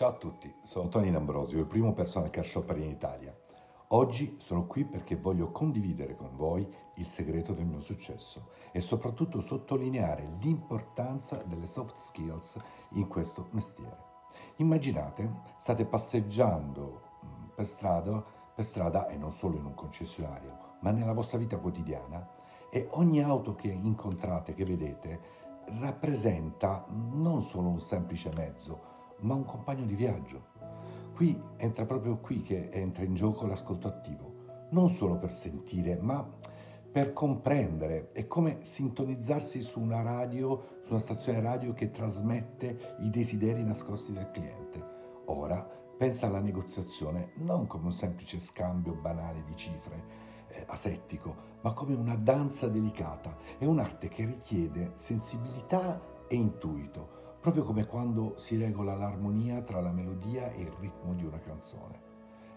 Ciao a tutti, sono Tony D'Ambrosio, il primo personal car shopper in Italia. Oggi sono qui perché voglio condividere con voi il segreto del mio successo e soprattutto sottolineare l'importanza delle soft skills in questo mestiere. Immaginate, state passeggiando mm, per strada, per strada e non solo in un concessionario, ma nella vostra vita quotidiana e ogni auto che incontrate, che vedete, rappresenta non solo un semplice mezzo, ma un compagno di viaggio. Qui entra proprio qui che entra in gioco l'ascolto attivo, non solo per sentire, ma per comprendere. È come sintonizzarsi su una radio, su una stazione radio che trasmette i desideri nascosti del cliente. Ora pensa alla negoziazione non come un semplice scambio banale di cifre, eh, asettico, ma come una danza delicata. È un'arte che richiede sensibilità e intuito proprio come quando si regola l'armonia tra la melodia e il ritmo di una canzone.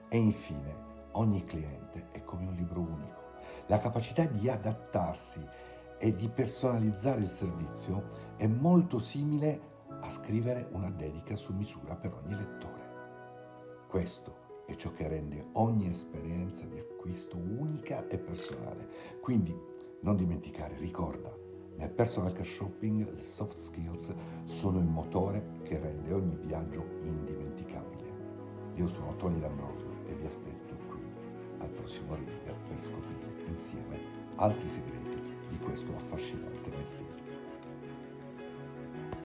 E infine, ogni cliente è come un libro unico. La capacità di adattarsi e di personalizzare il servizio è molto simile a scrivere una dedica su misura per ogni lettore. Questo è ciò che rende ogni esperienza di acquisto unica e personale. Quindi non dimenticare, ricorda, nel personal shopping le soft skills sono il motore che rende ogni viaggio indimenticabile. Io sono Tony D'Ambrosio e vi aspetto qui al prossimo reel per scoprire insieme altri segreti di questo affascinante mestiere.